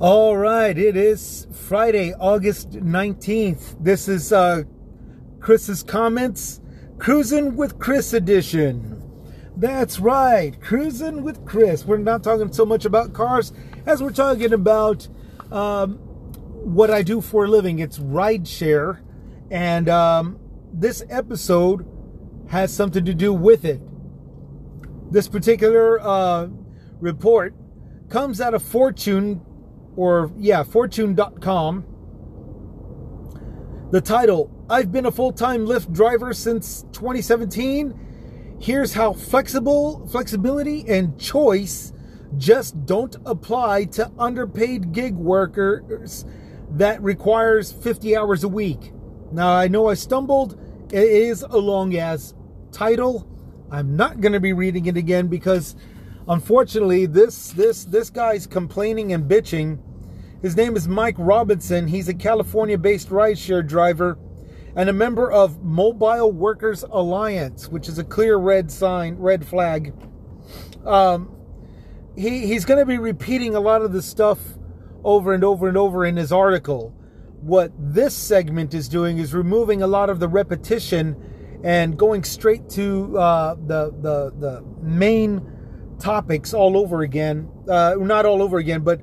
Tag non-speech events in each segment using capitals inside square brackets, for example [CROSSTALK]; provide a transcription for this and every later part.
All right, it is Friday, August 19th. This is uh, Chris's comments, Cruising with Chris edition. That's right, Cruising with Chris. We're not talking so much about cars as we're talking about um, what I do for a living. It's rideshare, and um, this episode has something to do with it. This particular uh, report comes out of Fortune or yeah, fortune.com. The title I've been a full time Lyft driver since 2017. Here's how flexible flexibility and choice just don't apply to underpaid gig workers that requires 50 hours a week. Now, I know I stumbled. It is a long as title. I'm not going to be reading it again because unfortunately this this this guy's complaining and bitching. His name is mike robinson. He's a california-based rideshare driver and a member of mobile workers alliance which is a clear red sign red flag. Um, he, he's going to be repeating a lot of the stuff over and over and over in his article. What this segment is doing is removing a lot of the repetition and going straight to uh, the, the the main topics all over again. Uh, not all over again, but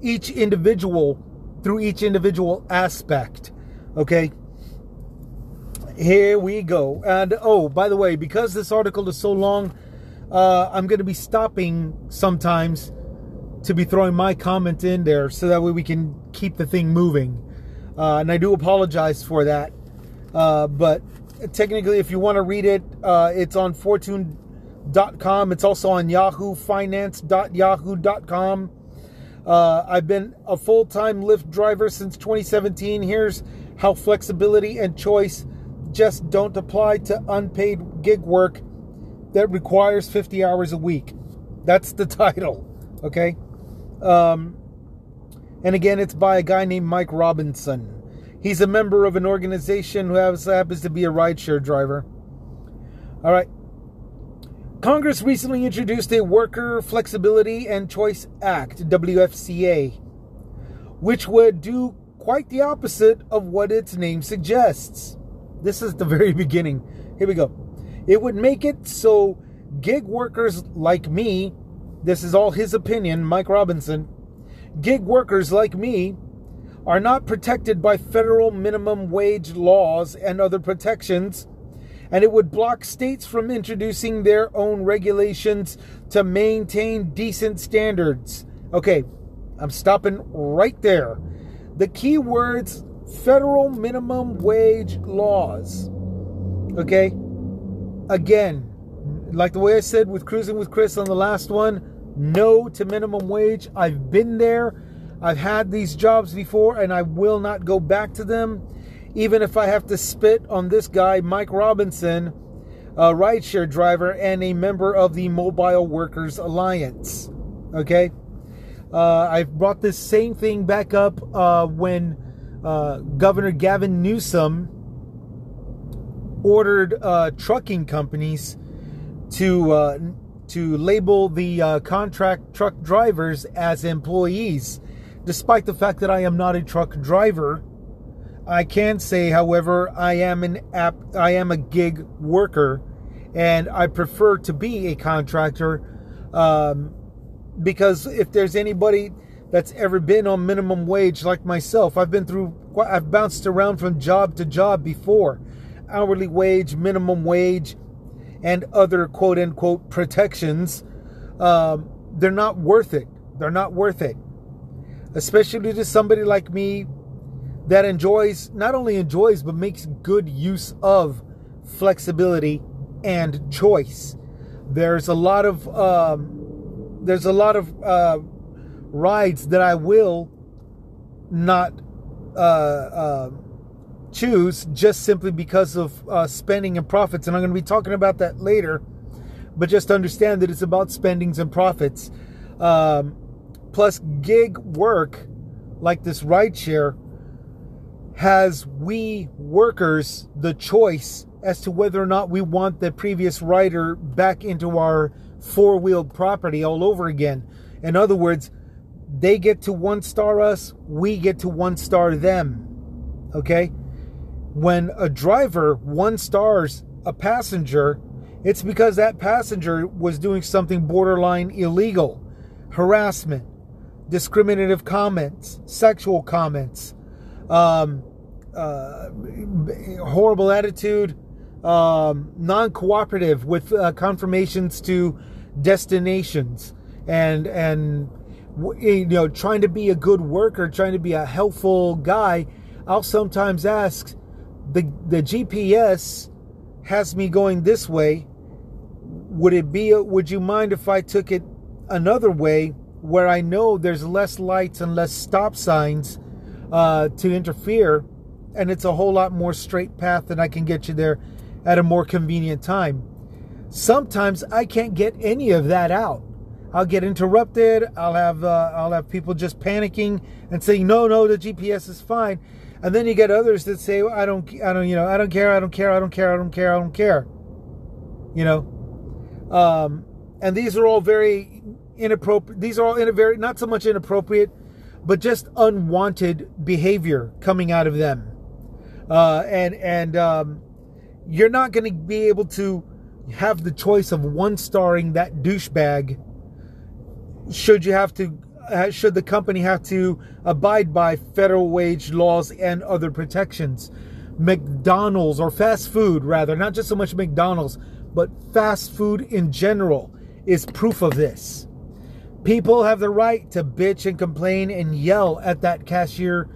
each individual through each individual aspect. Okay. Here we go. And oh, by the way, because this article is so long, uh, I'm going to be stopping sometimes to be throwing my comment in there so that way we can keep the thing moving. Uh, and I do apologize for that. Uh, but technically, if you want to read it, uh, it's on Fortune com. It's also on Yahoo Finance.yahoo.com. Uh, I've been a full time Lyft driver since 2017. Here's how flexibility and choice just don't apply to unpaid gig work that requires 50 hours a week. That's the [LAUGHS] title, okay? Um, and again, it's by a guy named Mike Robinson. He's a member of an organization who happens to be a rideshare driver. All right, Congress recently introduced a Worker Flexibility and Choice Act, WFCA, which would do quite the opposite of what its name suggests. This is the [LAUGHS] very beginning. Here we go. It would make it so gig workers like me, this is all his opinion, Mike Robinson, gig workers like me are not protected by federal minimum wage laws and other protections and it would block states from introducing their own regulations to maintain decent standards. Okay, I'm stopping right there. The key words federal minimum wage laws. Okay? Again, like the way I said with Cruising with Chris on the last one, no to minimum wage. I've been there. I've had these jobs before and I will not go back to them even if I have to spit on this guy, Mike Robinson, a rideshare driver and a member of the Mobile Workers Alliance. Okay? Uh, I've brought this same thing back up uh, when uh, Governor Gavin Newsom ordered uh, trucking companies to uh, to label the uh, contract truck drivers as employees, despite the fact that I am not a truck driver I can say, however, I am an app, I am a gig worker, and I prefer to be a contractor um, because if there's anybody that's ever been on minimum wage like myself, I've been through, I've bounced around from job to job before, hourly wage, minimum wage, and other quote unquote protections. Um, they're not worth it. They're not worth it, especially to somebody like me that enjoys, not only enjoys, but makes good use of flexibility and choice. There's a lot of, um, there's a lot of uh, rides that I will not uh, uh, choose just simply because of uh, spending and profits. And I'm going to be talking about that later. But just understand that it's about spendings and profits. Um, plus, gig work like this rideshare has we workers the choice as to whether or not we want the previous rider back into our four wheeled property all over again. In other words, They get to one star us, we get to one star them. Okay? When a driver one stars a passenger, it's because that passenger was doing something borderline illegal harassment, discriminative comments, sexual comments, um, uh, horrible attitude, um, non cooperative with uh, confirmations to destinations, and, and you know, trying to be a good worker, trying to be a helpful guy. I'll sometimes ask the, the GPS has me going this way. Would it be, would you mind if I took it another way where I know there's less lights and less stop signs uh, to interfere, and it's a whole lot more straight path than I can get you there at a more convenient time. Sometimes I can't get any of that out. I'll get interrupted. I'll have uh, I'll have people just panicking and saying, "No, no, the GPS is fine." And then you get others that say, "I don't, I don't, you know, I don't care, I don't care, I don't care, I don't care, I don't care." You know, um, and these are all very inappropriate. These are all in a very not so much inappropriate, but just unwanted behavior coming out of them. Uh, and and um, you're not going to be able to have the choice of one starring that douchebag. Should you have to? Uh, should the company have to abide by federal wage laws and other protections? McDonald's or fast food, rather, not just so much McDonald's, but fast food in general is proof of this. People have the right to bitch and complain and yell at that cashier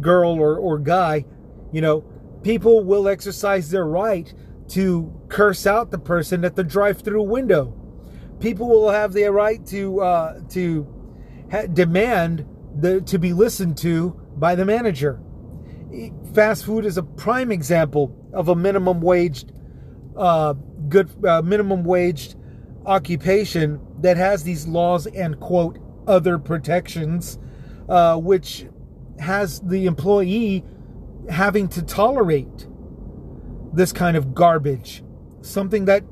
girl or, or guy. You know, people will exercise their right to curse out the person at the drive-through window. People will have the right to uh, to ha- demand the, to be listened to by the manager. Fast food is a prime example of a minimum waged, uh, good uh, minimum waged occupation that has these laws and quote other protections, uh, which has the employee having to tolerate this kind of garbage, something that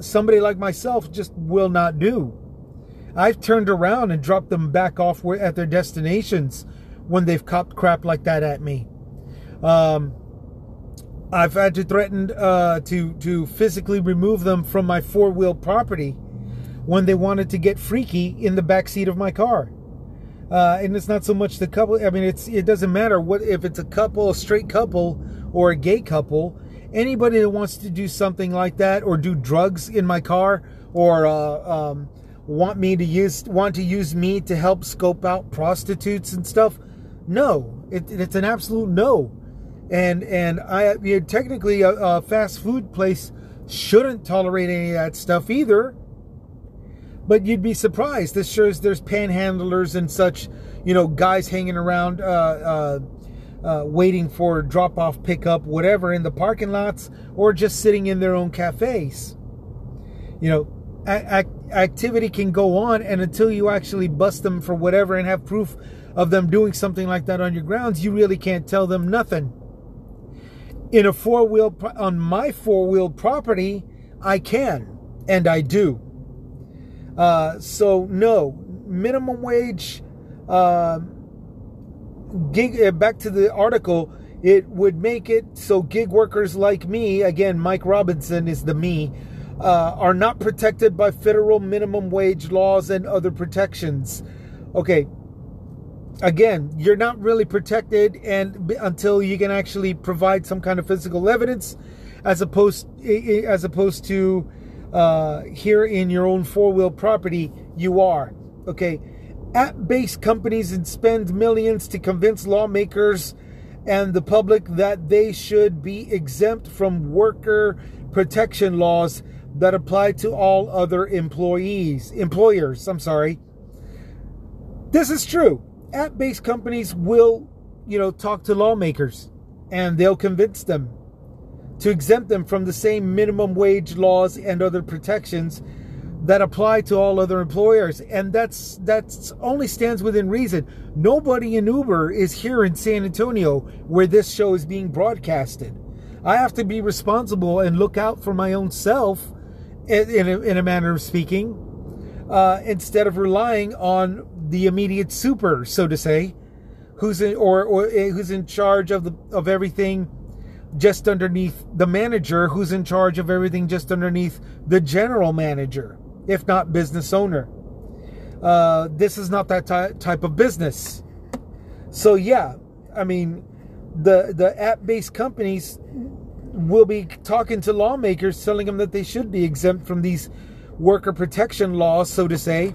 somebody like myself just will not do. I've turned around and dropped them back off at their destinations when they've copped crap like that at me. Um, I've had to threaten uh, to to physically remove them from my four wheel property when they wanted to get freaky in the back seat of my car. Uh, and it's not so much the couple. I mean, it's it doesn't matter what if it's a couple, a straight couple, or a gay couple. Anybody that wants to do something like that, or do drugs in my car, or uh, um, want me to use want to use me to help scope out prostitutes and stuff, no, it, it's an absolute no. And and I you know, technically a, a fast food place shouldn't tolerate any of that stuff either but you'd be surprised. This shows there's panhandlers and such, you know, guys hanging around, uh, uh, uh, waiting for drop off, pickup, whatever, in the parking lots, or just sitting in their own cafes. You know, activity can go on, and until you actually bust them for whatever and have proof of them doing something like that on your grounds, you really can't tell them nothing. In a four wheel, on my four wheel property, I can, and I do. Uh, so no minimum wage. Uh, gig. Uh, back to the article. It would make it so gig workers like me, again, Mike Robinson is the me, uh, are not protected by federal minimum wage laws and other protections. Okay, again, you're not really protected, and until you can actually provide some kind of physical evidence, as opposed as opposed to uh, here in your own four wheel property, you are. Okay. App based companies and spend millions to convince lawmakers and the public that they should be exempt from worker protection laws that apply to all other employees, employers. I'm sorry. This is true. App based companies will, you know, talk to lawmakers and they'll convince them to exempt them from the same minimum wage laws and other protections that apply to all other employers. And that's that's only stands within reason. Nobody in uber is here in san antonio where this show is being broadcasted. I have to be responsible and look out for my own self in a, in a manner of speaking uh, instead of relying on the immediate super, so to say, who's in, or, or eh, who's in charge of the of everything just underneath the manager who's in charge of everything just underneath the general manager, if not business owner. Uh, this is not that ty- type of business. So yeah, I mean, the the app-based companies will be talking to lawmakers, telling them that they should be exempt from these worker protection laws, so to say,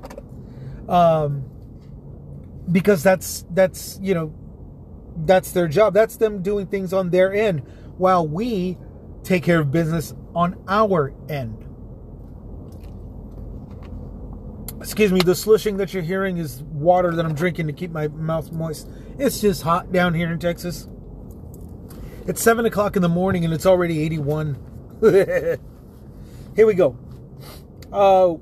um, because that's that's you know that's their job. That's them doing things on their end while we take care of business on our end. Excuse me, the slushing that you're hearing is water that I'm drinking to keep my mouth moist. It's just hot down here in Texas. It's 7 o'clock in the morning and it's already 81. [LAUGHS] here we go. Uh,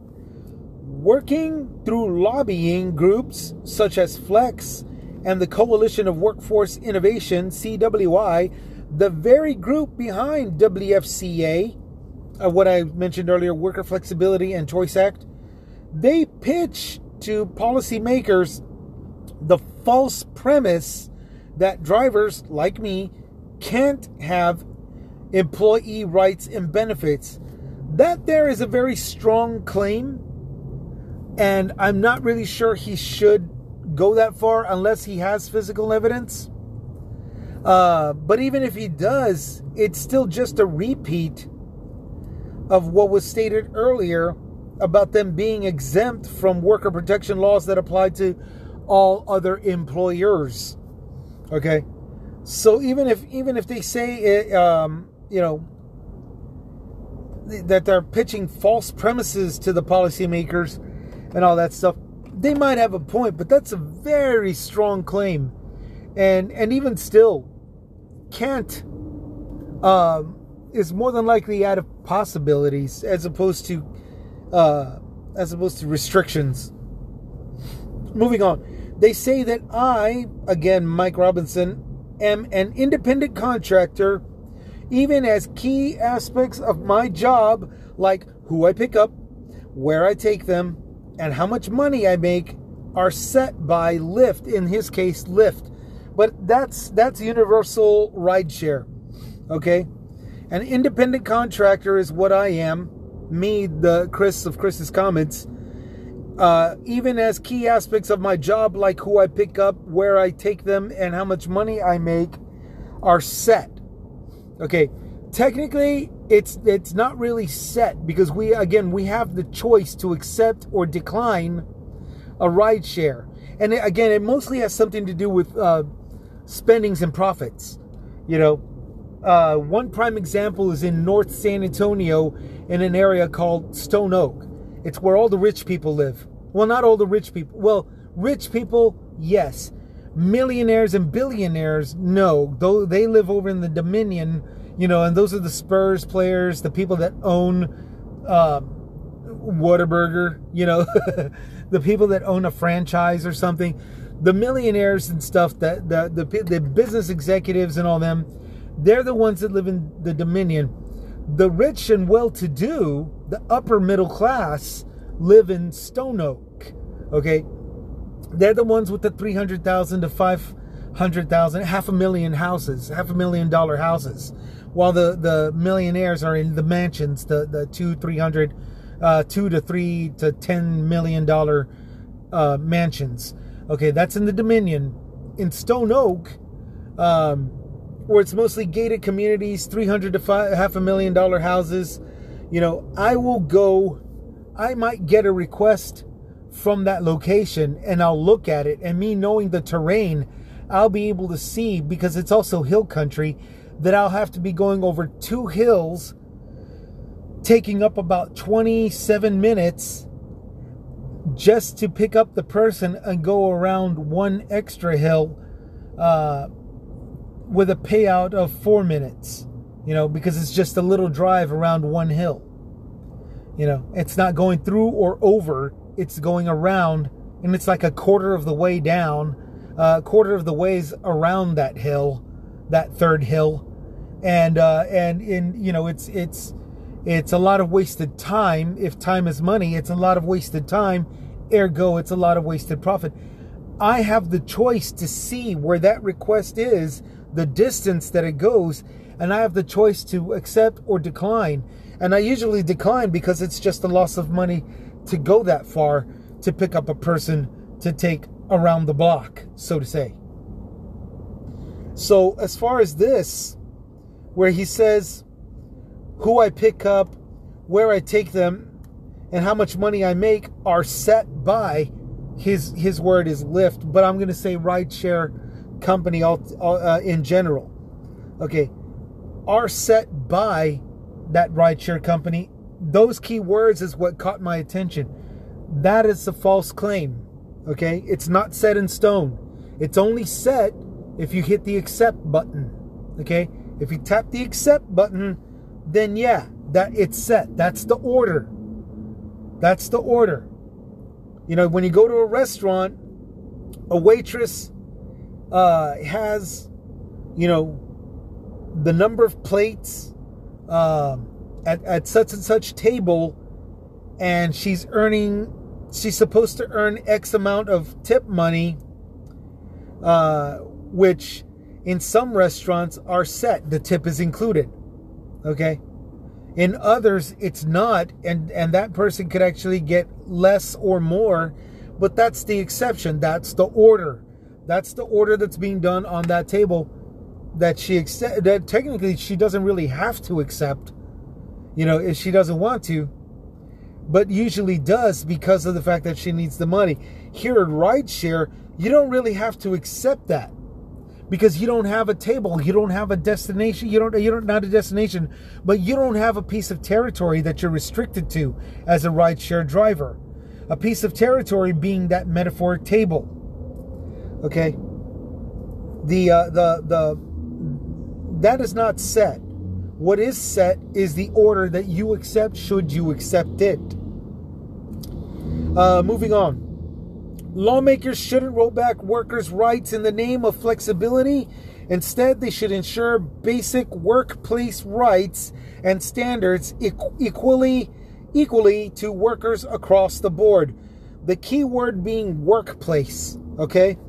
working through lobbying groups such as Flex and the Coalition of Workforce Innovation, CWI, the very group behind WFCA, uh, what I mentioned earlier, Worker Flexibility and Choice Act, they pitch to policymakers the false premise that drivers like me can't have employee rights and benefits. That there is a very strong claim, and I'm not really sure he should go that far unless he has physical evidence. Uh, but even if he does, it's still just a repeat of what was stated earlier about them being exempt from worker protection laws that apply to all other employers. Okay, so even if even if they say it, um, you know that they're pitching false premises to the policymakers and all that stuff, they might have a point, but that's a very strong claim. And and even still, can't uh, is more than likely out of possibilities as opposed to uh, as opposed to restrictions. Moving on, they say that I, again, Mike Robinson, am an independent contractor, even as key aspects of my job, like who I pick up, where I take them, and how much money I make, are set by Lyft. In his case, Lyft but that's that's universal rideshare. Okay? An independent contractor is what I am. Me, the Chris of Chris's comments. Uh, even as key aspects of my job, like who I pick up, where I take them, and how much money I make, are set. Okay, technically, it's it's not really set because we again we have the choice to accept or decline a ride share, and again, it mostly has something to do with uh, spendings and profits. You know, uh, one prime example is in North San Antonio in an area called Stone Oak. It's where all the rich people live. Well, not all the rich people. Well, rich people, yes. Millionaires and billionaires, no. Though they live over in the Dominion, you know, and those are the Spurs players, the people that own uh, Whataburger, you know, [LAUGHS] the people that own a franchise or something the millionaires and stuff that the, the the business executives and all them they're the ones that live in the dominion. The rich and well-to-do the upper middle class live in stone oak okay? They're the ones with the 300000 to 500000 half a million houses half a million dollar houses while the the millionaires are in the mansions the the two three hundred uh, two to three to ten million dollar uh, mansions Okay, that's in the Dominion. In Stone Oak, um, where it's mostly gated communities, 300 to five, half a million dollar houses, you know, I will go, I might get a request from that location and I'll look at it. And me knowing the terrain, I'll be able to see because it's also hill country that I'll have to be going over two hills, taking up about 27 minutes just to pick up the person and go around one extra hill uh, with a payout of four minutes, you know, because it's just a little drive around one hill. You know, it's not going through or over, it's going around, and it's like a quarter of the way down, a uh, quarter of the ways around that hill, that third hill. And uh, and in you know it's it's it's a lot of wasted time. If time is money, it's a lot of wasted time Ergo, it's a lot of wasted profit. I have the choice to see where that request is, the distance that it goes, and I have the choice to accept or decline. And I usually decline because it's just a loss of money to go that far to pick up a person to take around the block, so to say. So, as far as this, where he says who I pick up, where I take them, and how much money I make are set by his his word is Lyft, but I'm going to say rideshare company all, all uh, in general. Okay, are set by that rideshare company. Those key words is what caught my attention. That is a false claim. Okay, it's not set in stone. It's only set if you hit the accept button. Okay, if you tap the accept button, then yeah, that it's set. That's the order. That's the order. You know, when you go to a restaurant, a waitress uh, has, you know, the number of plates uh, at, at such and such table, and she's earning, she's supposed to earn X amount of tip money, uh, which in some restaurants are set. The tip is included. Okay. In others, it's not, and, and that person could actually get less or more, but that's the exception. That's the order. That's the order that's being done on that table that she accept that technically she doesn't really have to accept, you know, if she doesn't want to, but usually does because of the fact that she needs the money. Here at rideshare, you don't really have to accept that because you don't have a table, you don't have a destination, you don't you don't not a destination, but you don't have a piece of territory that you're restricted to as a rideshare driver. A piece of territory being that metaphoric table. Okay. The uh, the the that is not set. What is set is the order that you accept should you accept it. Uh, moving on. Lawmakers shouldn't roll back workers' rights in the name of flexibility. Instead, they should ensure basic workplace rights and standards equally equally to workers across the board. The key word being workplace, okay?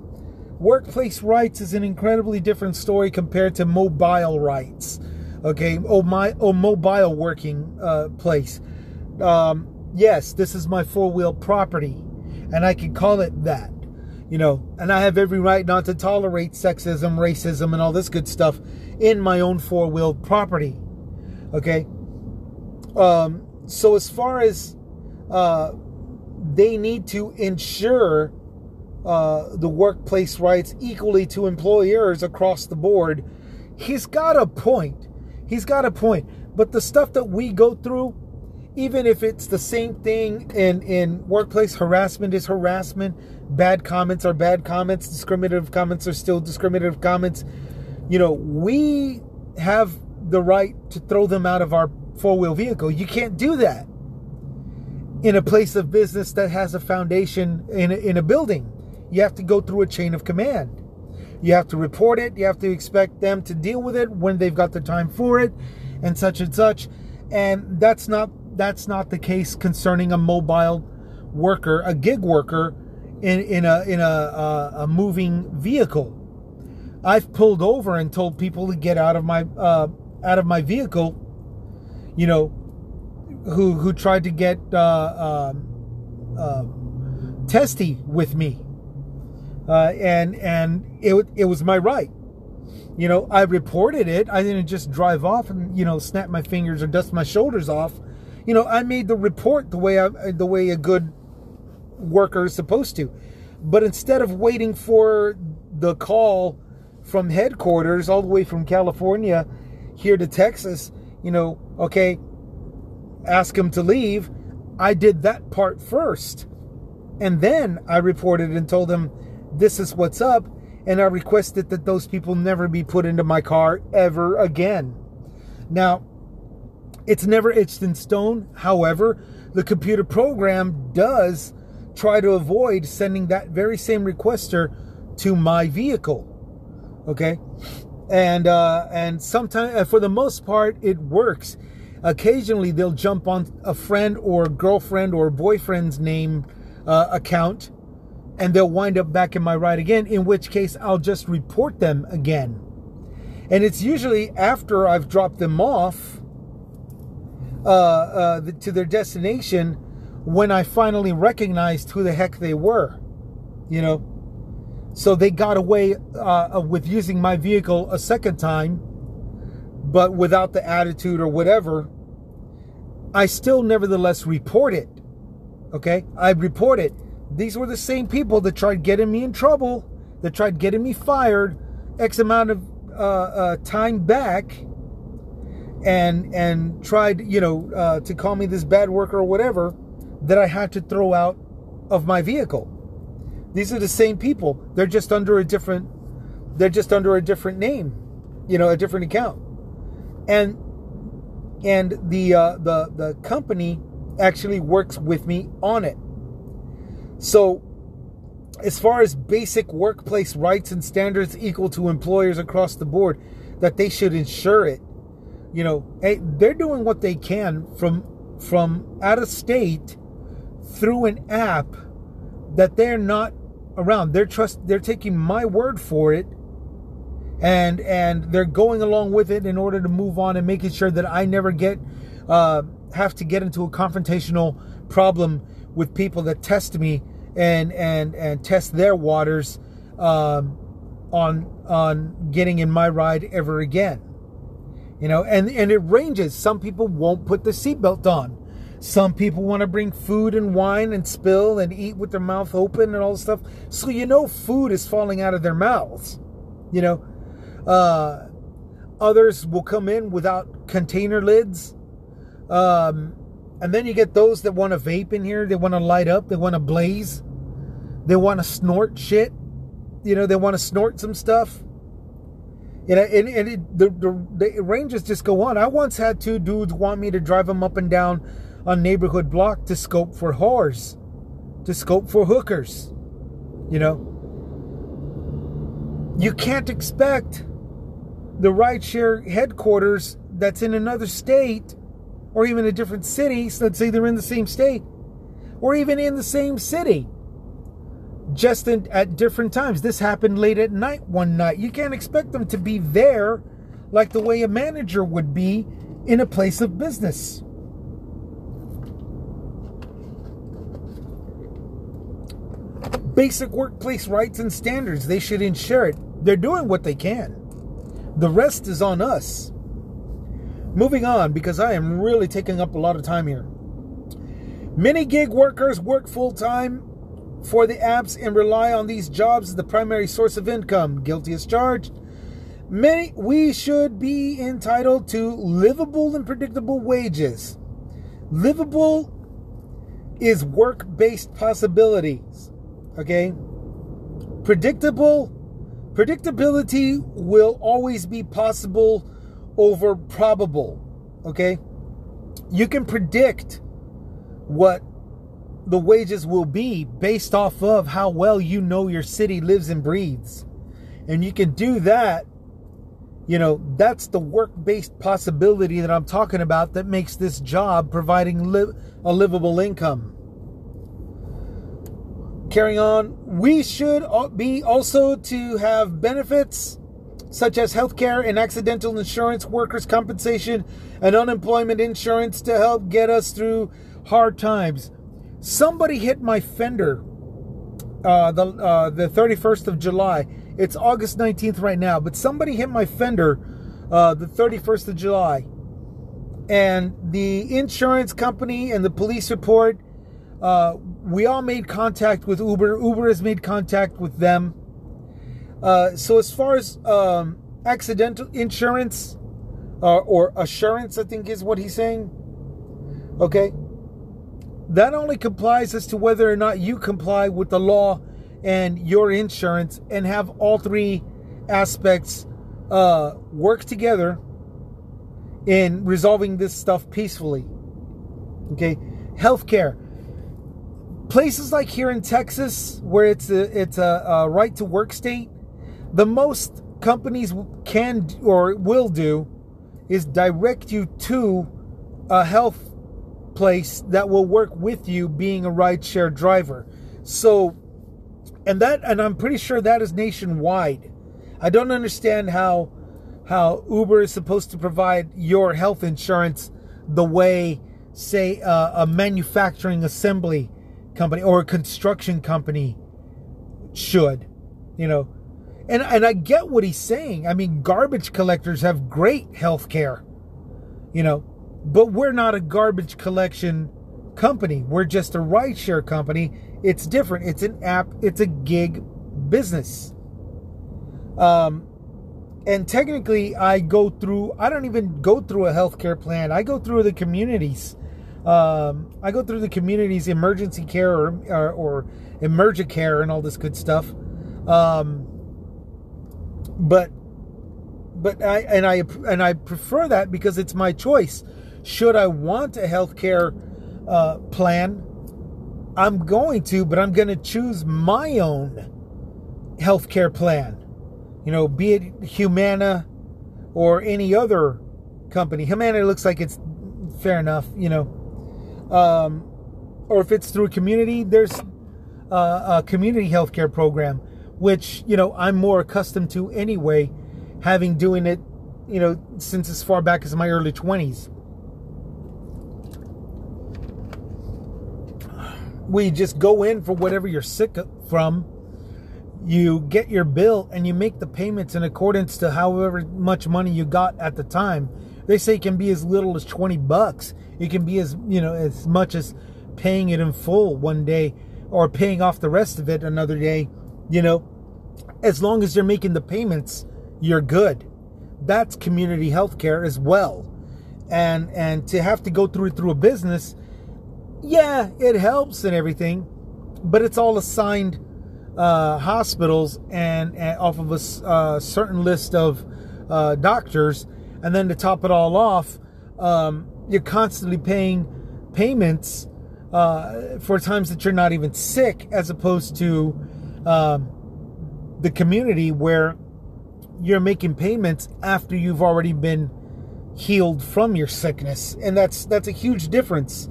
Workplace rights is an incredibly different story compared to mobile rights, okay? Oh my, oh mobile working uh, place. Um, yes, this is my four wheel property and I can call it that. You know, and I have every right not to tolerate sexism, racism, and all this good stuff in my own four wheeled property. Okay? Um, so, as far as uh, they need to ensure uh, the workplace rights equally to employers across the board, he's got a point. He's got a point. But the stuff that we go through, even if it's the same thing in, in workplace harassment is harassment, bad comments are bad comments, discriminative comments are still discriminative comments. You know, we have the right to throw them out of our four wheel vehicle. You can't do that in a place of business that has a foundation in a, in a building. You have to go through a chain of command. You have to report it. You have to expect them to deal with it when they've got the time for it, and such and such. And that's not that's not the case concerning a mobile worker, a gig worker in, in a in a, a, moving vehicle. I've pulled over and told people to get out of my uh, out of my vehicle. You know, who who tried to get uh, um, uh, testy with me, uh, and and it it was my right. You know, I reported it. I didn't just drive off and you know snap my fingers or dust my shoulders off you know, I made the report the way I, the way a good worker is supposed to. But instead of waiting for the call from headquarters all the way from California here to Texas, you know, okay, ask him to leave, I did that part first. And then I reported and told them this is what's up and I requested that those people never be put into my car ever again. Now, it's never etched in stone. However, the computer program does try to avoid sending that very same requester to my vehicle. Okay, and uh, and sometimes, uh, for the most part, it works. Occasionally, they'll jump on a friend or girlfriend or boyfriend's name uh, account and they'll wind up back in my ride again, in which case I'll just report them again. And it's usually after I've dropped them off uh, uh, to their destination when I finally recognized who the heck they were, you know. So they got away uh, with using my vehicle a second time, but without the attitude or whatever. I still nevertheless report it. Okay? I report it. These were the same people that tried getting me in trouble, that tried getting me fired X amount of uh, uh, time back, and and tried, you know, uh, to call me this bad worker or whatever, that I had to throw out of my vehicle. These are the same people. They're just under a different. They're just under a different name, you know, a different account, and and the uh, the the company actually works with me on it. So, as far as basic workplace rights and standards equal to employers across the board, that they should ensure it. You know, they're doing what they can from from out of state through an app that they're not around. They're trust they're taking my word for it and and they're going along with it in order to move on and making sure that I never get uh, have to get into a confrontational problem with people that test me and and and test their waters um, on on getting in my ride ever again. You know, and and it ranges. Some people won't put the seatbelt on. Some people want to bring food and wine and spill and eat with their mouth open and all this stuff. So you know food is falling out of their mouths. You know, uh, others will come in without container lids. Um, and then you get those that want to vape in here. They want to light up. They want to blaze. They want to snort shit. You know, they want to snort some stuff. Know, and, and it, the, the, the ranges just go on. I once had two dudes want me to drive them up and down a neighborhood block to scope for whores, to scope for hookers. You know, you can't expect the rideshare headquarters that's in another state or even a different city, so let's say they're in the same state, or even in the same city, just in, at different times. This happened late at night one night. You can't expect them to be there like the way a manager would be in a place of business. basic workplace rights and standards. They should ensure it. They're doing what they can. The rest is on us. Moving on, because I am really taking up a lot of time here. Many gig workers work full time for the apps and rely on these jobs as the primary source of income. Guilty as charged. Many we should be entitled to livable and predictable wages. Livable is work-based possibilities. Okay? Predictable predictability will always be possible over probable. Okay? You can predict what the wages will be based off of how well you know your city lives and breathes. And you can do that. You know, that's the work based possibility that I'm talking about that makes this job providing li- a livable income. Carrying on, we should be also to have benefits such as healthcare and accidental insurance, workers' compensation, and unemployment insurance to help get us through hard times. Somebody hit my fender uh, the uh, the 31st of July. It's August 19th right now, but somebody hit my fender uh, the 31st of July, and the insurance company and the police report uh, we all made contact with Uber. Uber has made contact with them. Uh, so as far as um, accidental insurance uh, or assurance, I think is what he's saying. Okay, that only complies as to whether or not you comply with the law and your insurance, and have all three aspects uh, work together in resolving this stuff peacefully. Okay, healthcare places like here in Texas, where it's a it's a, a right to work state, the most companies can or will do is direct you to a health place that will work with you being a rideshare driver. So, and that, and I'm pretty sure that is nationwide. I don't understand how how Uber is supposed to provide your health insurance the way, say, uh, a manufacturing assembly company or a construction company should, you know. And and I get what he's saying. I mean, garbage collectors have great health care, you know, but we're not a garbage collection company. We're just a rideshare company. It's different. It's an app. It's a gig business. Um, and technically, I go through. I don't even go through a healthcare plan. I go through the communities. Um, I go through the communities emergency care or or, or emergent care and all this good stuff. Um, but but I and I and I prefer that because it's my choice. Should I want a healthcare uh, plan, I'm going to, but I'm going to choose my own healthcare plan. You know, be it Humana or any other company. Humana looks like it's fair enough, you know. Um, or if it's through a community, there's uh, a community healthcare program, which you know I'm more accustomed to anyway, having doing it, you know, since as far back as my early 20s. We just go in for whatever you're sick from. You get your bill and you make the payments in accordance to however much money you got at the time. They say it can be as little as 20 bucks. It can be as, you know, as much as paying it in full one day or paying off the rest of it another day, you know. As long as you're making the payments, you're good. That's community health care as well. And and to have to go through it through a business, yeah, it helps and everything, but it's all assigned uh, hospitals and, and, off of a uh, certain list of uh, doctors, and then to top it all off, um, you're constantly paying payments uh, for times that you're not even sick, as opposed to um, the community where you're making payments after you've already been healed from your sickness, and that's that's a huge difference.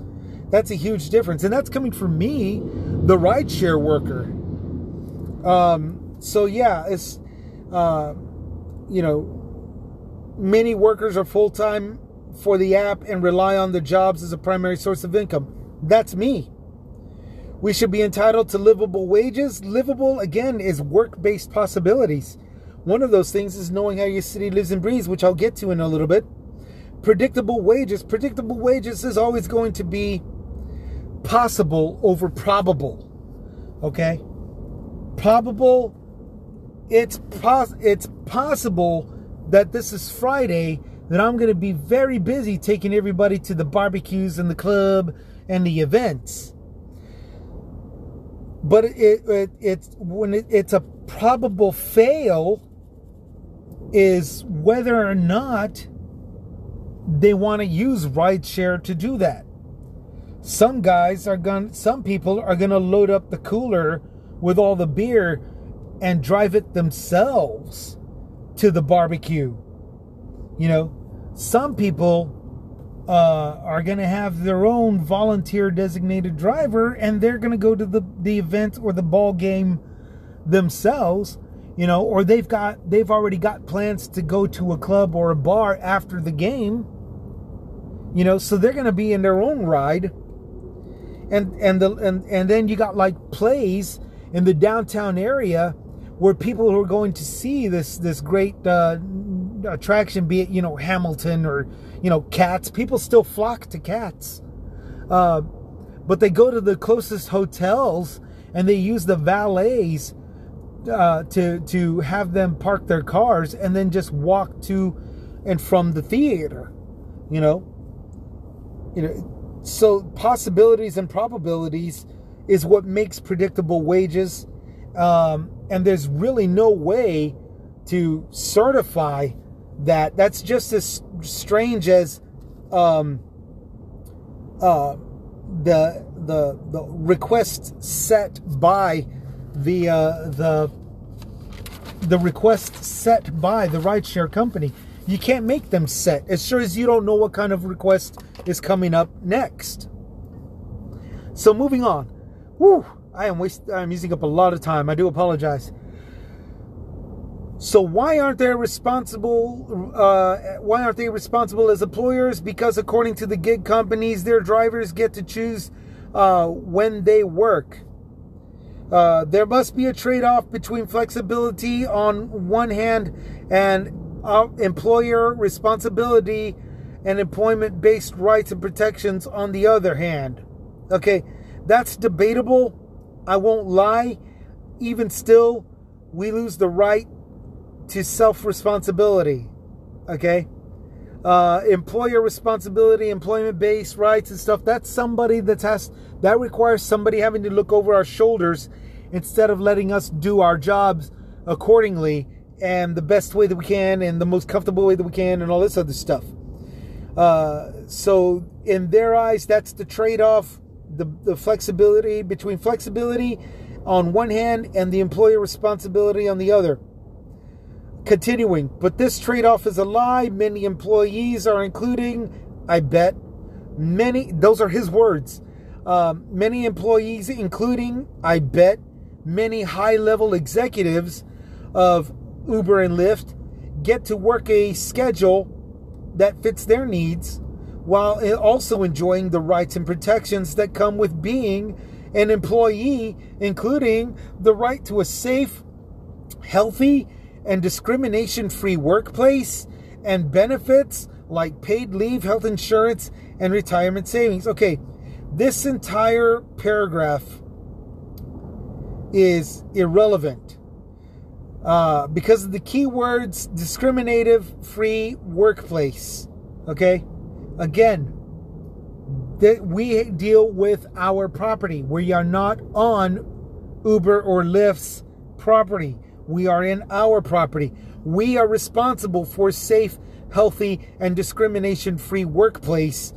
That's a huge difference, and that's coming from me, the rideshare worker. Um, so yeah, it's uh, you know, many workers are full time for the app and rely on the jobs as a primary source of income. That's me. We should be entitled to livable wages. Livable, again, is work based possibilities. One of those things is knowing how your city lives and breathes, which I'll get to in a little bit. Predictable wages. Predictable wages is always going to be possible over probable. Okay? Probable, it's, pos- it's possible that this is Friday that I'm going to be very busy taking everybody to the barbecues and the club and the events. But it, it it's when it, it's a probable fail is whether or not they want to use rideshare to do that. Some guys are going some people are going to load up the cooler with all the beer and drive it themselves to the barbecue. You know, some people uh, are going to have their own volunteer designated driver and they're going to go to the, the event or the ball game themselves you know or they've got they've already got plans to go to a club or a bar after the game you know so they're going to be in their own ride and and the and, and then you got like plays in the downtown area where people who are going to see this this great uh, attraction, be it you know Hamilton or you know Cats, people still flock to Cats, uh, but they go to the closest hotels and they use the valets uh, to to have them park their cars and then just walk to and from the theater, you know. You know, so possibilities and probabilities is what makes predictable wages. Um, and there's really no way to certify that. That's just as strange as um, uh, the the the request set by the uh, the the request set by the rideshare company. You can't make them set as sure as you don't know what kind of request is coming up next. So moving on. Woo! I am waste. I'm using up a lot of time. I do apologize. So why aren't they responsible? Uh, why aren't they responsible as employers? Because according to the gig companies, their drivers get to choose uh, when they work. Uh, there must be a trade-off between flexibility on one hand and uh, employer responsibility and employment-based rights and protections on the other hand. Okay, that's debatable. I won't lie. Even still, we lose the right to self responsibility. Okay? Uh, employer responsibility, employment based rights and stuff. That's somebody that has that requires somebody having to look over our shoulders instead of letting us do our jobs accordingly and the best way that we can and the most comfortable way that we can and all this other stuff. Uh, so in their eyes, that's the trade off the, the flexibility between flexibility on one hand and the employer responsibility on the other. Continuing, but this trade off is a lie. Many employees are including, I bet, many, those are his words. Um, many employees, including, I bet, many high level executives of Uber and Lyft, get to work a schedule that fits their needs while also enjoying the rights and protections that come with being an employee, including the right to a safe, healthy, and discrimination free workplace and benefits like paid leave, health insurance, and retirement savings. Okay, this entire paragraph is irrelevant uh, because of the keywords discriminative free workplace. Okay, again, that we deal with our property. We are not on Uber or Lyft's property. We are in our property. We are responsible for safe, healthy, and discrimination free workplace.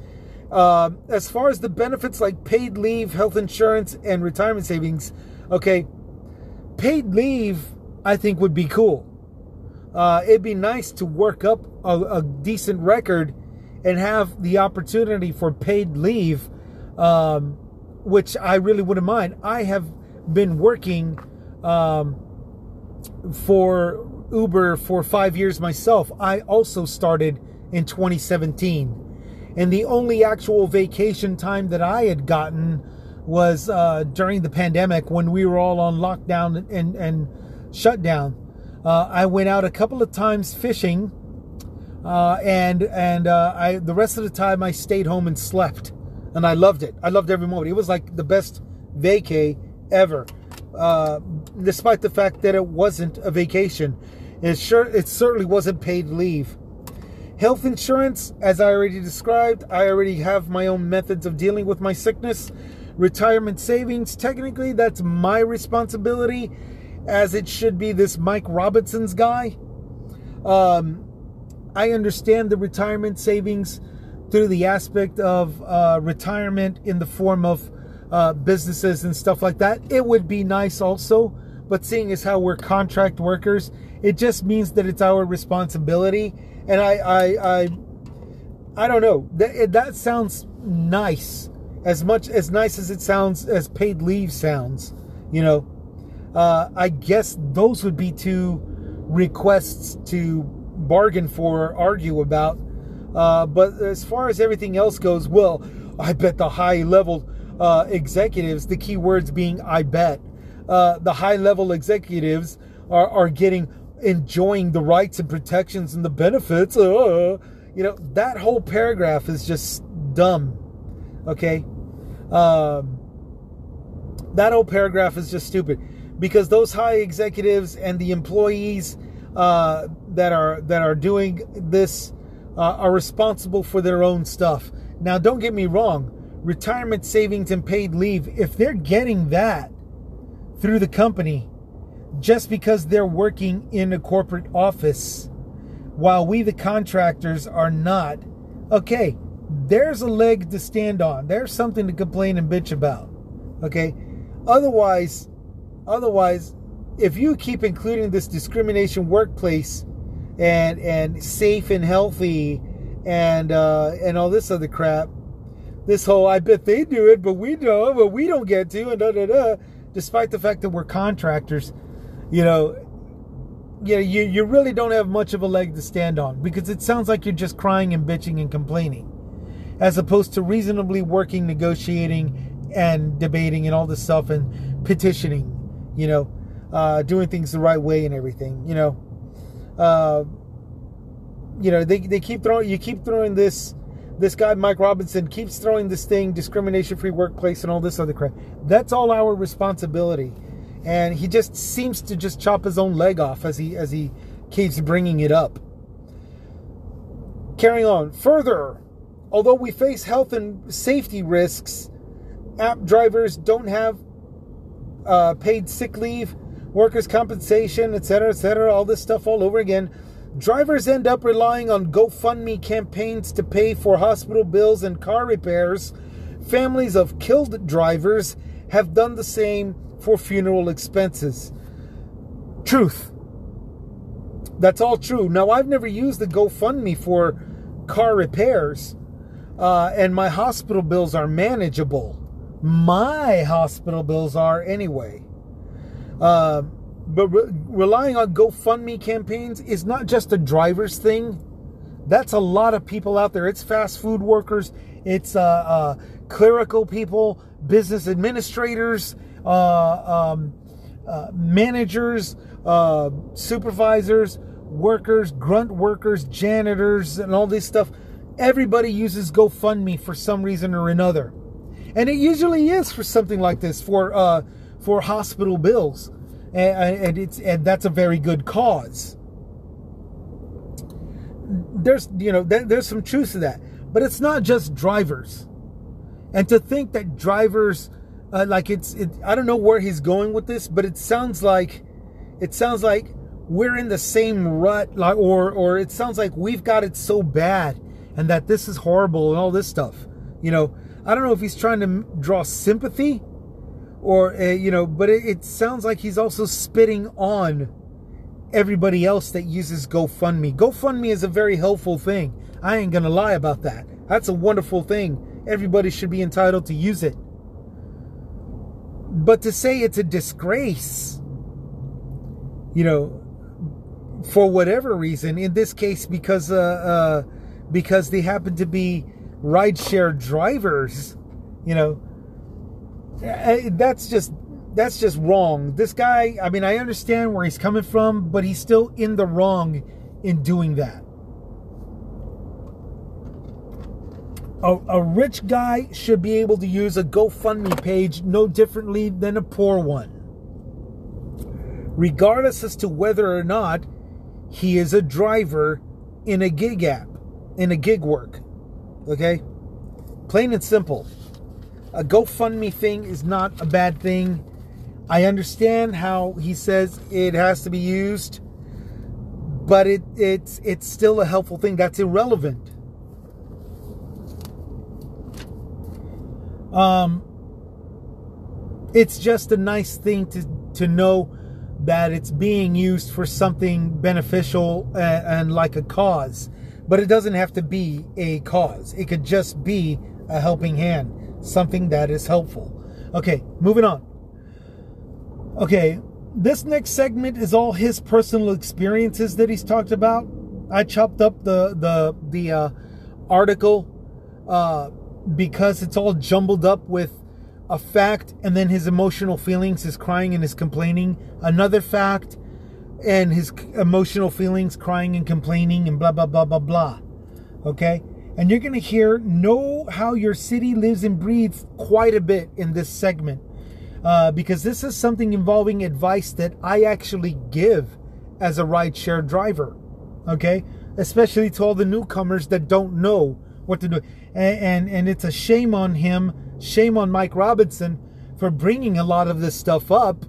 Uh, as far as the benefits like paid leave, health insurance, and retirement savings, okay, paid leave I think would be cool. Uh, it'd be nice to work up a, a decent record and have the opportunity for paid leave, um, which I really wouldn't mind. I have been working um, for Uber for five years myself. I also started in 2017. And the only actual vacation time that I had gotten was uh, during the pandemic when we were all on lockdown and, and shutdown. Uh, I went out a couple of times fishing uh, and and uh, I the rest of the time I stayed home and slept, and I loved it. I loved every moment. It was like the best vacay ever, uh, despite the fact that it wasn't a vacation. It sure it certainly wasn't paid leave. Health insurance, as I already described, I already have my own methods of dealing with my sickness. Retirement savings, technically, that's my responsibility, as it should be this Mike Robinson's guy. Um, I understand the retirement savings through the aspect of uh, retirement in the form of uh, businesses and stuff like that. It would be nice also, but seeing as how we're contract workers, it just means that it's our responsibility. And I, I, I, I don't know. That that sounds nice, as much as nice as it sounds as paid leave sounds. You know, uh, I guess those would be two requests to bargain for or argue about. Uh, but as far as everything else goes, well, I bet the high level uh, executives, the key words being I bet, uh, the high level executives are, are getting enjoying the rights and protections and the benefits. Uh, you know, that whole paragraph is just dumb. Okay? Um, that whole paragraph is just stupid because those high executives and the employees uh, that are that are doing this uh, are responsible for their own stuff. Now, don't get me wrong, retirement savings and paid leave, if they're getting that through the company, just because they're working in a corporate office, while we, the contractors, are not, okay, there's a leg to stand on. There's something to complain and bitch about. Okay? Otherwise, otherwise, if you keep including this discrimination workplace and and safe and healthy and uh, and all this other crap, this whole I bet they do it, but we don't, but we don't get to, and da da da. Despite the fact that we're contractors, you know, yeah, you you really don't have much of a leg to stand on because it sounds like you're just crying and bitching and complaining, as opposed to reasonably working, negotiating, and debating and all this stuff and petitioning. You know, uh, doing things the right way and everything. You know, uh, you know they they keep throwing you keep throwing this this guy Mike Robinson keeps throwing this thing discrimination free workplace and all this other crap. That's all our responsibility. And he just seems to just chop his own leg off as he as he keeps bringing it up. Carrying on. Further, although we face health and safety risks, app drivers don't have uh, paid sick leave, workers' compensation, etc., etc., all this stuff all over again. Drivers end up relying on GoFundMe campaigns to pay for hospital bills and car repairs. Families of killed drivers have done the same for funeral expenses. Truth. That's all true. Now, I've never used the GoFundMe for car repairs, uh, and my hospital bills are manageable. My hospital bills are anyway. Uh, but re- relying on GoFundMe campaigns is not just a driver's thing. That's a lot of people out there. It's fast food workers, it's uh, uh, clerical people, business administrators, uh, um, uh, managers, uh, supervisors, workers, grunt workers, janitors, and all this stuff. Everybody uses GoFundMe for some reason or another, and it usually is for something like this for uh, for hospital bills and, and it's and that's a very good cause. There's you know there's some truth to that, but it's not just drivers, and to think that drivers uh, like it's it, I don't know where he's going with this, but it sounds like it sounds like we're in the same rut, like or or it sounds like we've got it so bad, and that this is horrible and all this stuff. You know, I don't know if he's trying to draw sympathy or uh, you know but it, it, sounds like he's also spitting on everybody else that uses gofundme. Gofundme is a very helpful thing. I ain't gonna lie about that. That's a wonderful thing. Everybody should be entitled to use it. But to say it's a disgrace you know for whatever reason in this case because uh, uh because they happen to be rideshare drivers you know eh, eh, that's just that's just wrong. This guy, I mean, I understand where he's coming from, but he's still in the wrong in doing that. A, a, rich guy should be able to use a GoFundMe page no differently than a poor one, regardless as to whether or not he is a driver in a gig app, in a gig work. Okay? Plain and simple a GoFundMe thing is not a bad thing. I understand how he says it has to be used, but it it's it's still a helpful thing. That's irrelevant. Um, it's just a nice thing to to know that it's being used for something beneficial and, and like a cause, but it doesn't have to be a cause. It could just be a helping hand something that is helpful. Okay, moving on. Okay, this next segment is all his personal experiences that he's talked about. I chopped up the the the uh, article uh, because it's all jumbled up with a fact and then his emotional feelings, his crying and his complaining, another fact and his emotional feelings, crying and complaining, and blah blah blah blah blah. Okay, and you're going to hear know how your city lives and breathes quite a bit in this segment. Uh, because this is something involving advice that I actually give as a rideshare driver. Okay? Especially to all the newcomers that don't know what to do. And, and, and it's a shame on him, shame on Mike Robinson for bringing a lot of this stuff up.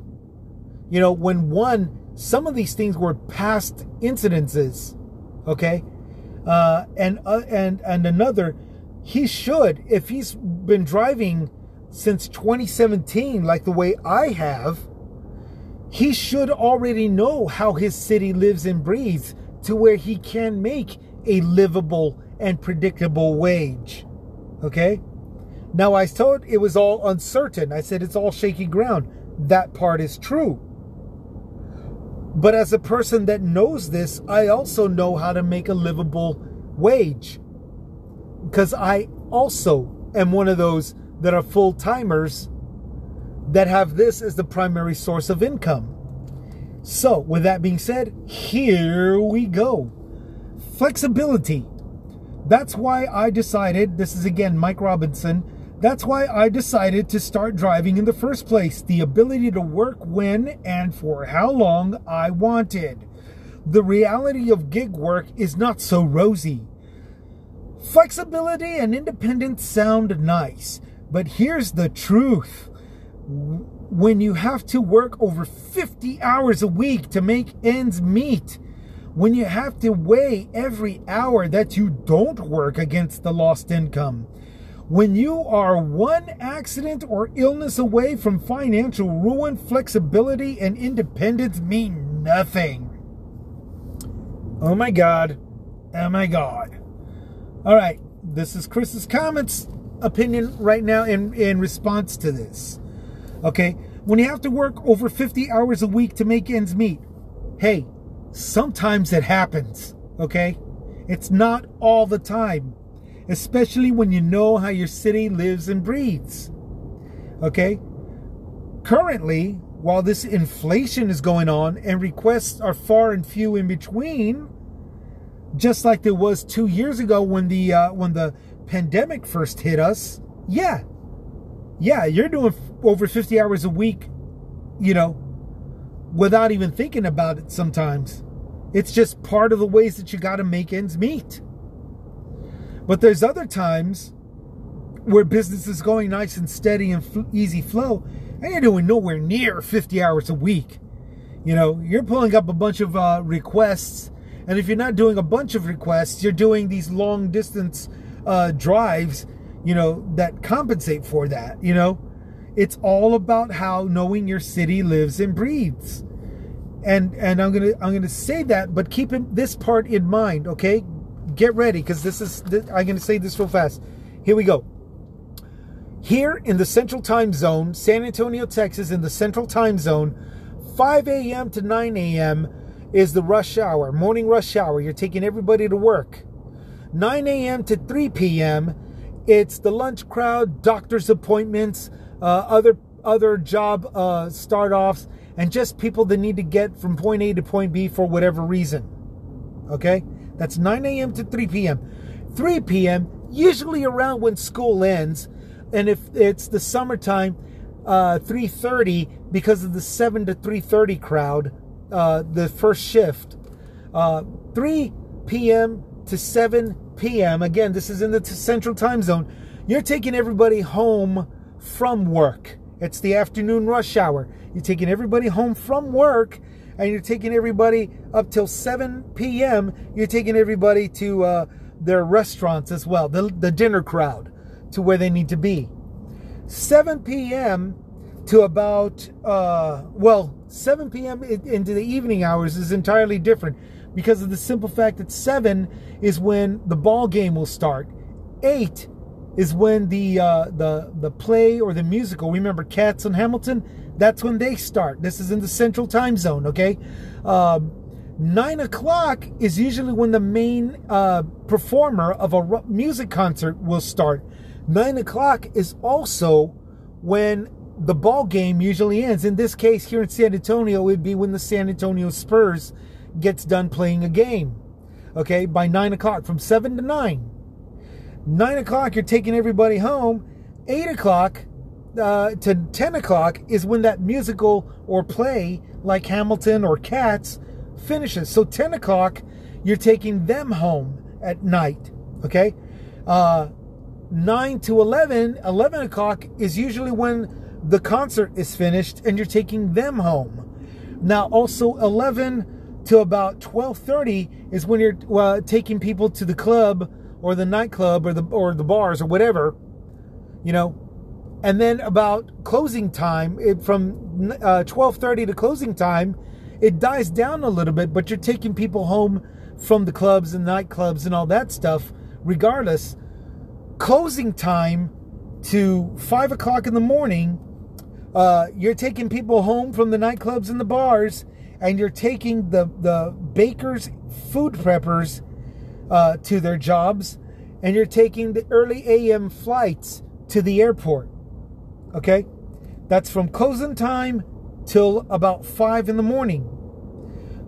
You know, when one, some of these things were past incidences. Okay? uh, and uh, and and another, he should if he's been driving since 2017, like the way I have, he should already know how his city lives and breathes to where he can make a livable and predictable wage. Okay? Now, I told it was all uncertain. I said it's all shaky ground. That part is true. But as a person that knows this, I also know how to make a livable wage. Because I also am one of those that are full timers that have this as the primary source of income. So, with that being said, here we go. Flexibility. That's why I decided, this is again Mike Robinson, that's why I decided to start driving in the first place. The ability to work when and for how long I wanted. The reality of gig work is not so rosy. Flexibility and independence sound nice, but here's the truth. When you have to work over 50 hours a week to make ends meet, when you have to weigh every hour that you don't work against the lost income, when you are one accident or illness away from financial ruin, flexibility and independence mean nothing. Oh my God. Oh my God. All right. This is Chris's comments opinion right now in, in response to this. Okay. When you have to work over 50 hours a week to make ends meet, hey, sometimes it happens. Okay. It's not all the time especially when you know how your city lives and breathes. Okay? Currently, while this inflation is going on and requests are far and few in between, just like there was two years ago when the uh, when the pandemic first hit us, yeah, yeah, you're doing over 50 hours a week, you know, without even thinking about it. Sometimes it's just part of the ways that you got to make ends meet. But there's other times where business is going nice and steady and easy flow, and you're doing nowhere near 50 hours a week. You know, you're pulling up a bunch of uh, requests, and if you're not doing a bunch of requests, you're doing these long distance uh, drives, you know, that compensate for that. You know, it's all about how knowing your city lives and breathes. And and I'm gonna I'm gonna say that, but keep this part in mind, okay? Get ready because this is, I'm going to say this real fast. Here we go. Here in the Central Time Zone, San Antonio, Texas, in the Central Time Zone, 5 a.m. to 9 a.m. is the rush hour, morning rush hour. You're taking everybody to work. 9 a.m. to 3 p.m. It's the lunch crowd, doctor's appointments, uh, other other job uh, start offs, and just people that need to get from point A to point B for whatever reason. Okay? That's 9 a.m. to 3 p.m. 3 p.m., usually around when school ends. And if it's the summertime, uh, 3.30 because of the 7 to 3.30 crowd, uh, the first shift. Uh, 3 p.m. to 7 p.m. Again, this is in the central time zone. You're taking everybody home from work. It's the afternoon rush hour. You're taking everybody home from work and you're taking everybody up till 7 p.m. You're taking everybody to uh, their restaurants as well, the, the dinner crowd, to where they need to be. 7 p.m. to about, uh, well, 7 p.m. into the evening hours is entirely different because of the simple fact that 7 is when the ball game will start. 8 is when the uh, the the play or the musical. Remember Cats and Hamilton? That's when they start. This is in the Central Time Zone. Okay, um, nine o'clock is usually when the main uh, performer of a music concert will start. Nine o'clock is also when the ball game usually ends. In this case, here in San Antonio, it would be when the San Antonio Spurs gets done playing a game. Okay, by nine o'clock, from seven to nine. Nine o'clock, you're taking everybody home. Eight o'clock uh, to 10 o'clock is when that musical or play, like Hamilton or Cats, finishes. So 10 o'clock, you're taking them home at night. Okay? Uh, 9 to 11, 11 o'clock is usually when the concert is finished and you're taking them home. Now, also 11 to about 12:30 is when you're uh, taking people to the club or the nightclub or the or the bars or whatever, you know. And then about closing time, it, from uh, twelve thirty to closing time, it dies down a little bit. But you're taking people home from the clubs and nightclubs and all that stuff. Regardless, closing time to five o'clock in the morning. Uh, you're taking people home from the nightclubs and the bars, and you're taking the the bakers, food preppers uh, to their jobs, and you're taking the early AM flights to the airport. Okay, that's from closing time till about five in the morning.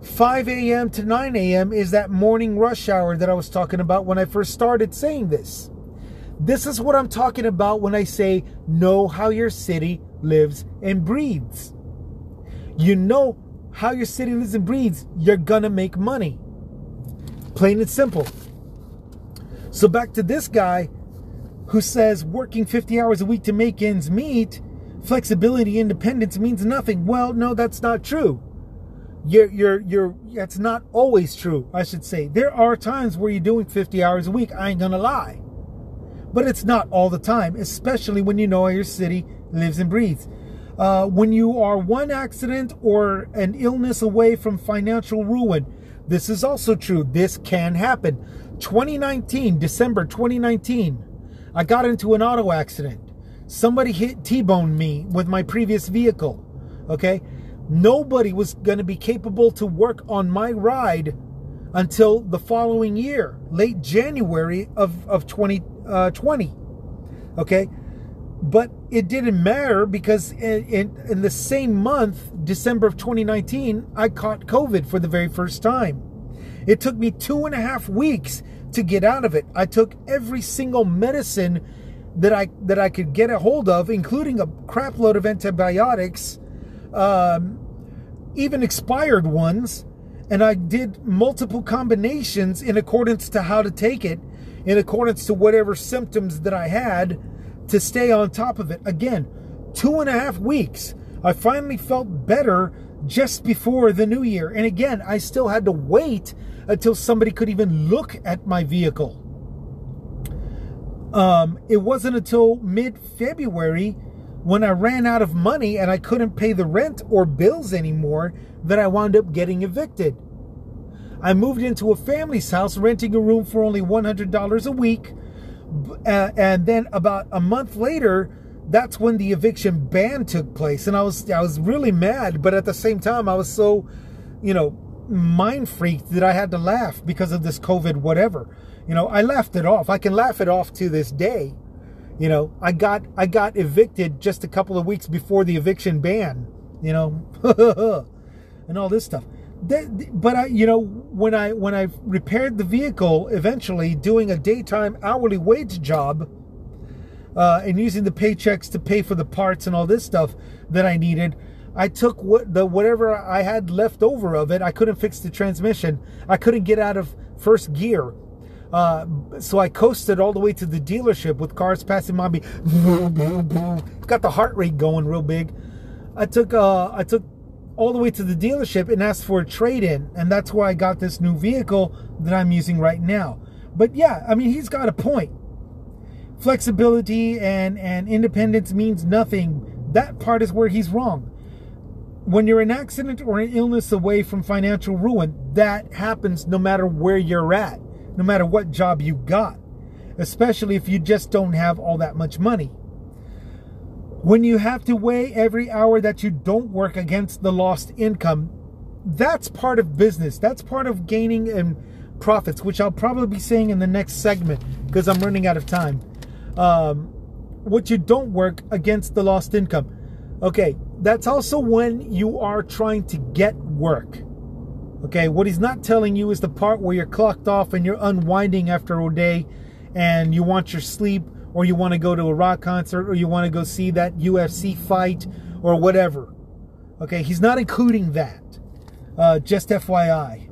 5 a.m. to 9 a.m. is that morning rush hour that I was talking about when I first started saying this. This is what I'm talking about when I say know how your city lives and breathes. You know how your city lives and breathes, you're gonna make money. Plain and simple. So back to this guy who says working 50 hours a week to make ends meet, flexibility, independence means nothing. Well, no, that's not true. You're you're you're that's not always true i should say. There are times where you're doing 50 hours a week. I ain't gonna lie. But it's not all the time especially when you know your city lives and breathes. Uh, when you are one accident or an illness away from financial ruin this is also true. This can happen. 2019 december 2019 i got into an auto accident somebody hit t-boned me with my previous vehicle okay nobody was going to be capable to work on my ride until the following year, late January of, of 2020. Uh, okay. But it didn't matter because in, in, in the same month, December of 2019, I caught COVID for the very first time. It took me two and a half weeks to get out of it. I took every single medicine that I that I could get a hold of, including a crap load of antibiotics, um, even expired ones, and I did multiple combinations in accordance to how to take it, in accordance to whatever symptoms that I had to stay on top of it. Again, two and a half weeks. I finally felt better just before the new year. And again, I still had to wait until somebody could even look at my vehicle. Um, it wasn't until mid February when I ran out of money and I couldn't pay the rent or bills anymore, that I wound up getting evicted. I moved into a family's house, renting a room for only $100 a week. Uh, and then about a month later, that's when the eviction ban took place. And I was, I was really mad, but at the same time, I was so, you know, mind freaked that I had to laugh because of this COVID whatever. You know, I laughed it off. I can laugh it off to this day you know, I got I got evicted just a couple of weeks before the eviction ban. You know, [LAUGHS] and all this stuff. but I, you know, when I when I repaired the vehicle, eventually doing a daytime hourly wage job, uh, and using the paychecks to pay for the parts and all this stuff that I needed, I took what the whatever I had left over of it. I couldn't fix the transmission. I couldn't get out of first gear. Uh, so I coasted all the way to the dealership with cars passing by me. Got the heart rate going real big. I took uh, I took all the way to the dealership and asked for a trade-in, and that's why I got this new vehicle that I'm using right now. But yeah, I mean he's got a point. Flexibility and and independence means nothing. That part is where he's wrong. When you're an accident or an illness away from financial ruin, that happens no matter where you're at no matter what job you got, especially if you just don't have all that much money. When you have to weigh every hour that you don't work against the lost income, that's part of business. That's part of gaining and profits, which I'll probably be saying in the next segment because I'm running out of time. Um, what you don't work against the lost income. Okay, that's also when you are trying to get work. Okay, what he's not telling you is the part where you're clocked off and you're unwinding after a day and you want your sleep or you want to go to a rock concert or you want to go see that UFC fight or whatever. Okay, he's not including that. Uh, just FYI.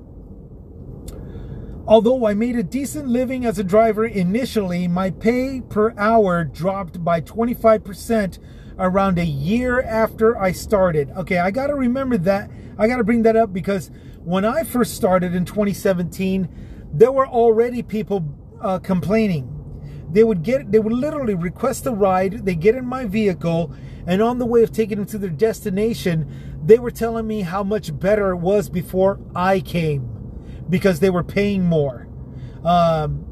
Although I made a decent living as a driver initially, my pay per hour dropped by 25% around a year after I started. Okay, I got to remember that. I got to bring that up because when I first started in 2017, there were already people uh, complaining. They would get, they would literally request a ride. They get in my vehicle, and on the way of taking them to their destination, they were telling me how much better it was before I came, because they were paying more. Um,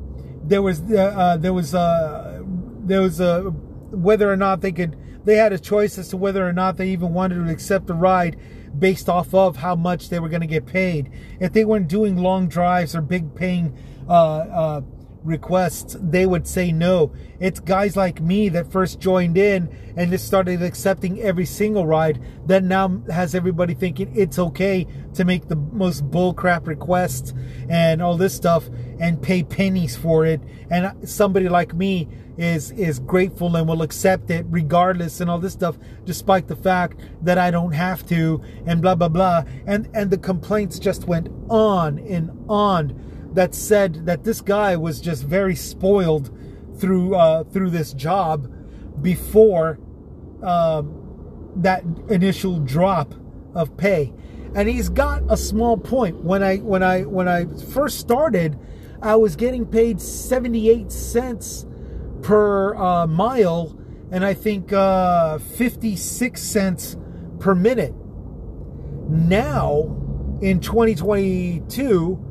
there was uh, uh, there was uh, there was a whether or not they could they had a choice as to whether or not they even wanted to accept the ride based off of how much they were going to get paid. If they weren't doing long drives or big paying uh, uh, requests, they would say no. It's guys like me that first joined in and just started accepting every single ride that now has everybody thinking it's okay to make the most bullcrap requests and all this stuff and pay pennies for it. And somebody like me is is grateful and will accept it regardless and all this stuff despite the fact that I don't have to and blah blah blah and and the complaints just went on and on that said that this guy was just very spoiled through uh, through this job before um, that initial drop of pay and he's got a small point when I when I when I first started I was getting paid 78 cents per uh, mile and I think uh, 56 cents per minute. Now, in 2022,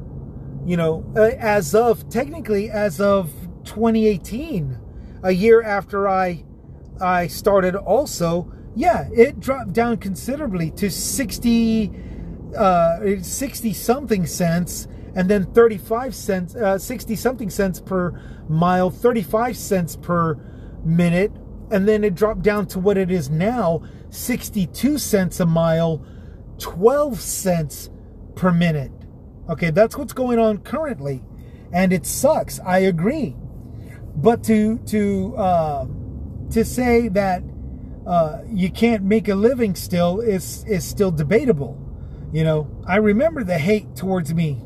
you know, uh, as of technically as of 2018, a year after I I started also, yeah, it dropped down considerably to 60 uh 60 something cents and then 35 cents, uh, 60 something cents per mile, 35 cents per minute, and then it dropped down to what it is now 62 cents a mile, 12 cents per minute. Okay, that's what's going on currently, and it sucks. I agree, but to to uh, to say that uh, you can't make a living still is is still debatable. You know, I remember the hate towards me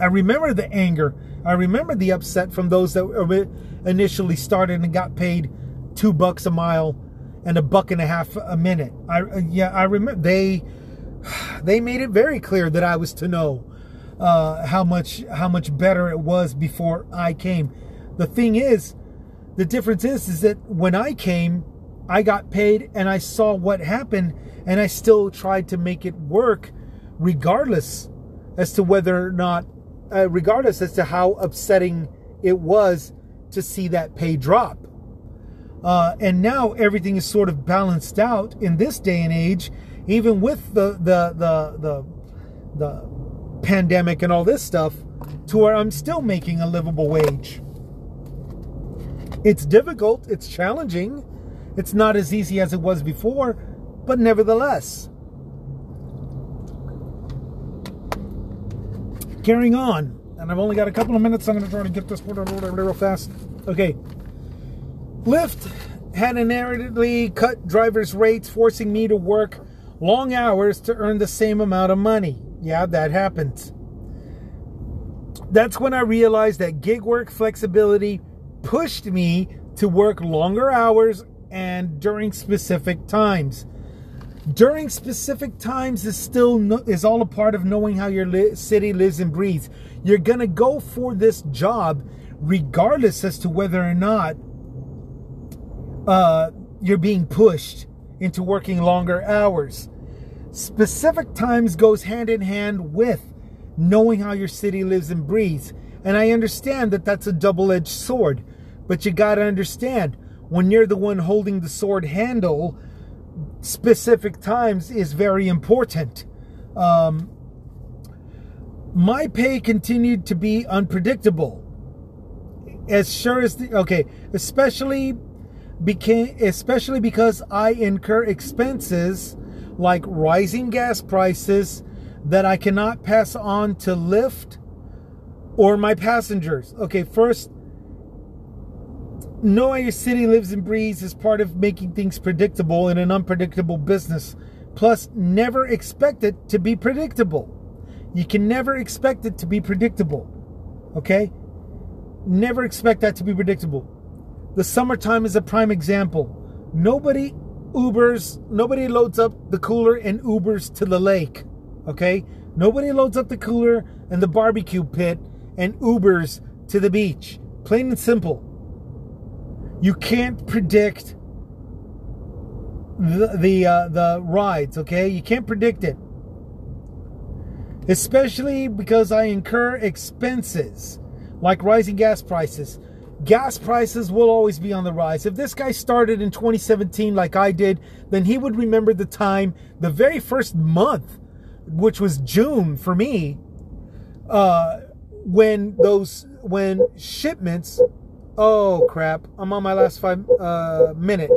I remember the anger. I remember the upset from those that initially started and got paid two bucks a mile and a buck and a half a minute. I yeah, I remember they they made it very clear that I was to know uh, how much how much better it was before I came. The thing is, the difference is is that when I came, I got paid and I saw what happened, and I still tried to make it work, regardless as to whether or not uh, regardless as to how upsetting it was to see that pay drop. Uh, and now everything is sort of balanced out in this day and age, even with the the the the, the pandemic and all this stuff, to where I'm still making a livable wage. It's difficult, it's challenging, it's not as easy as it was before, but nevertheless. carrying on. And I've only got a couple of minutes. I'm going to try to get this real fast. Okay. Lyft had inherently cut drivers' rates, forcing me to work long hours to earn the same amount of money. Yeah, that happens. That's when I realized that gig work flexibility pushed me to work longer hours and during specific times during specific times is still no, is all a part of knowing how your li- city lives and breathes. You're gonna go for this job regardless as to whether or not uh, you're being pushed into working longer hours. Specific times goes hand in hand with knowing how your city lives and breathes. And I understand that that's a double edged sword, but you got to understand when you're the one holding the sword handle, specific times is very important. Um, my pay continued to be unpredictable. As sure as the okay, especially became especially because I incur expenses like rising gas prices that I cannot pass on to Lyft or my passengers. Okay, first knowing your city lives and breathes is part of making things predictable in an unpredictable business. Plus, never expect it to be predictable. You can never expect it to be predictable. Okay? Never expect that to be predictable. The summertime is a prime example. Nobody Ubers, nobody loads up the cooler and Ubers to the lake. Okay? Nobody loads up the cooler and the barbecue pit and Ubers to the beach. Plain and simple. You can't predict the the, uh, the rides. Okay, you can't predict it, especially because I incur expenses like rising gas prices. Gas prices will always be on the rise. If this guy started in 2017 like I did, then he would remember the time, the very first month, which was June for me, uh, when those when shipments. Oh crap! I'm on my last five uh, minute.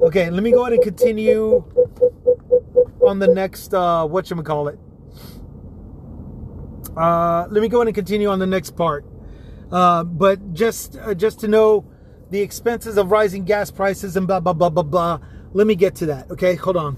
Okay, let me go ahead and continue on the next uh, what you call it. Uh, let me go ahead and continue on the next part. Uh, but just uh, just to know the expenses of rising gas prices and blah blah blah blah blah. Let me get to that. Okay, hold on.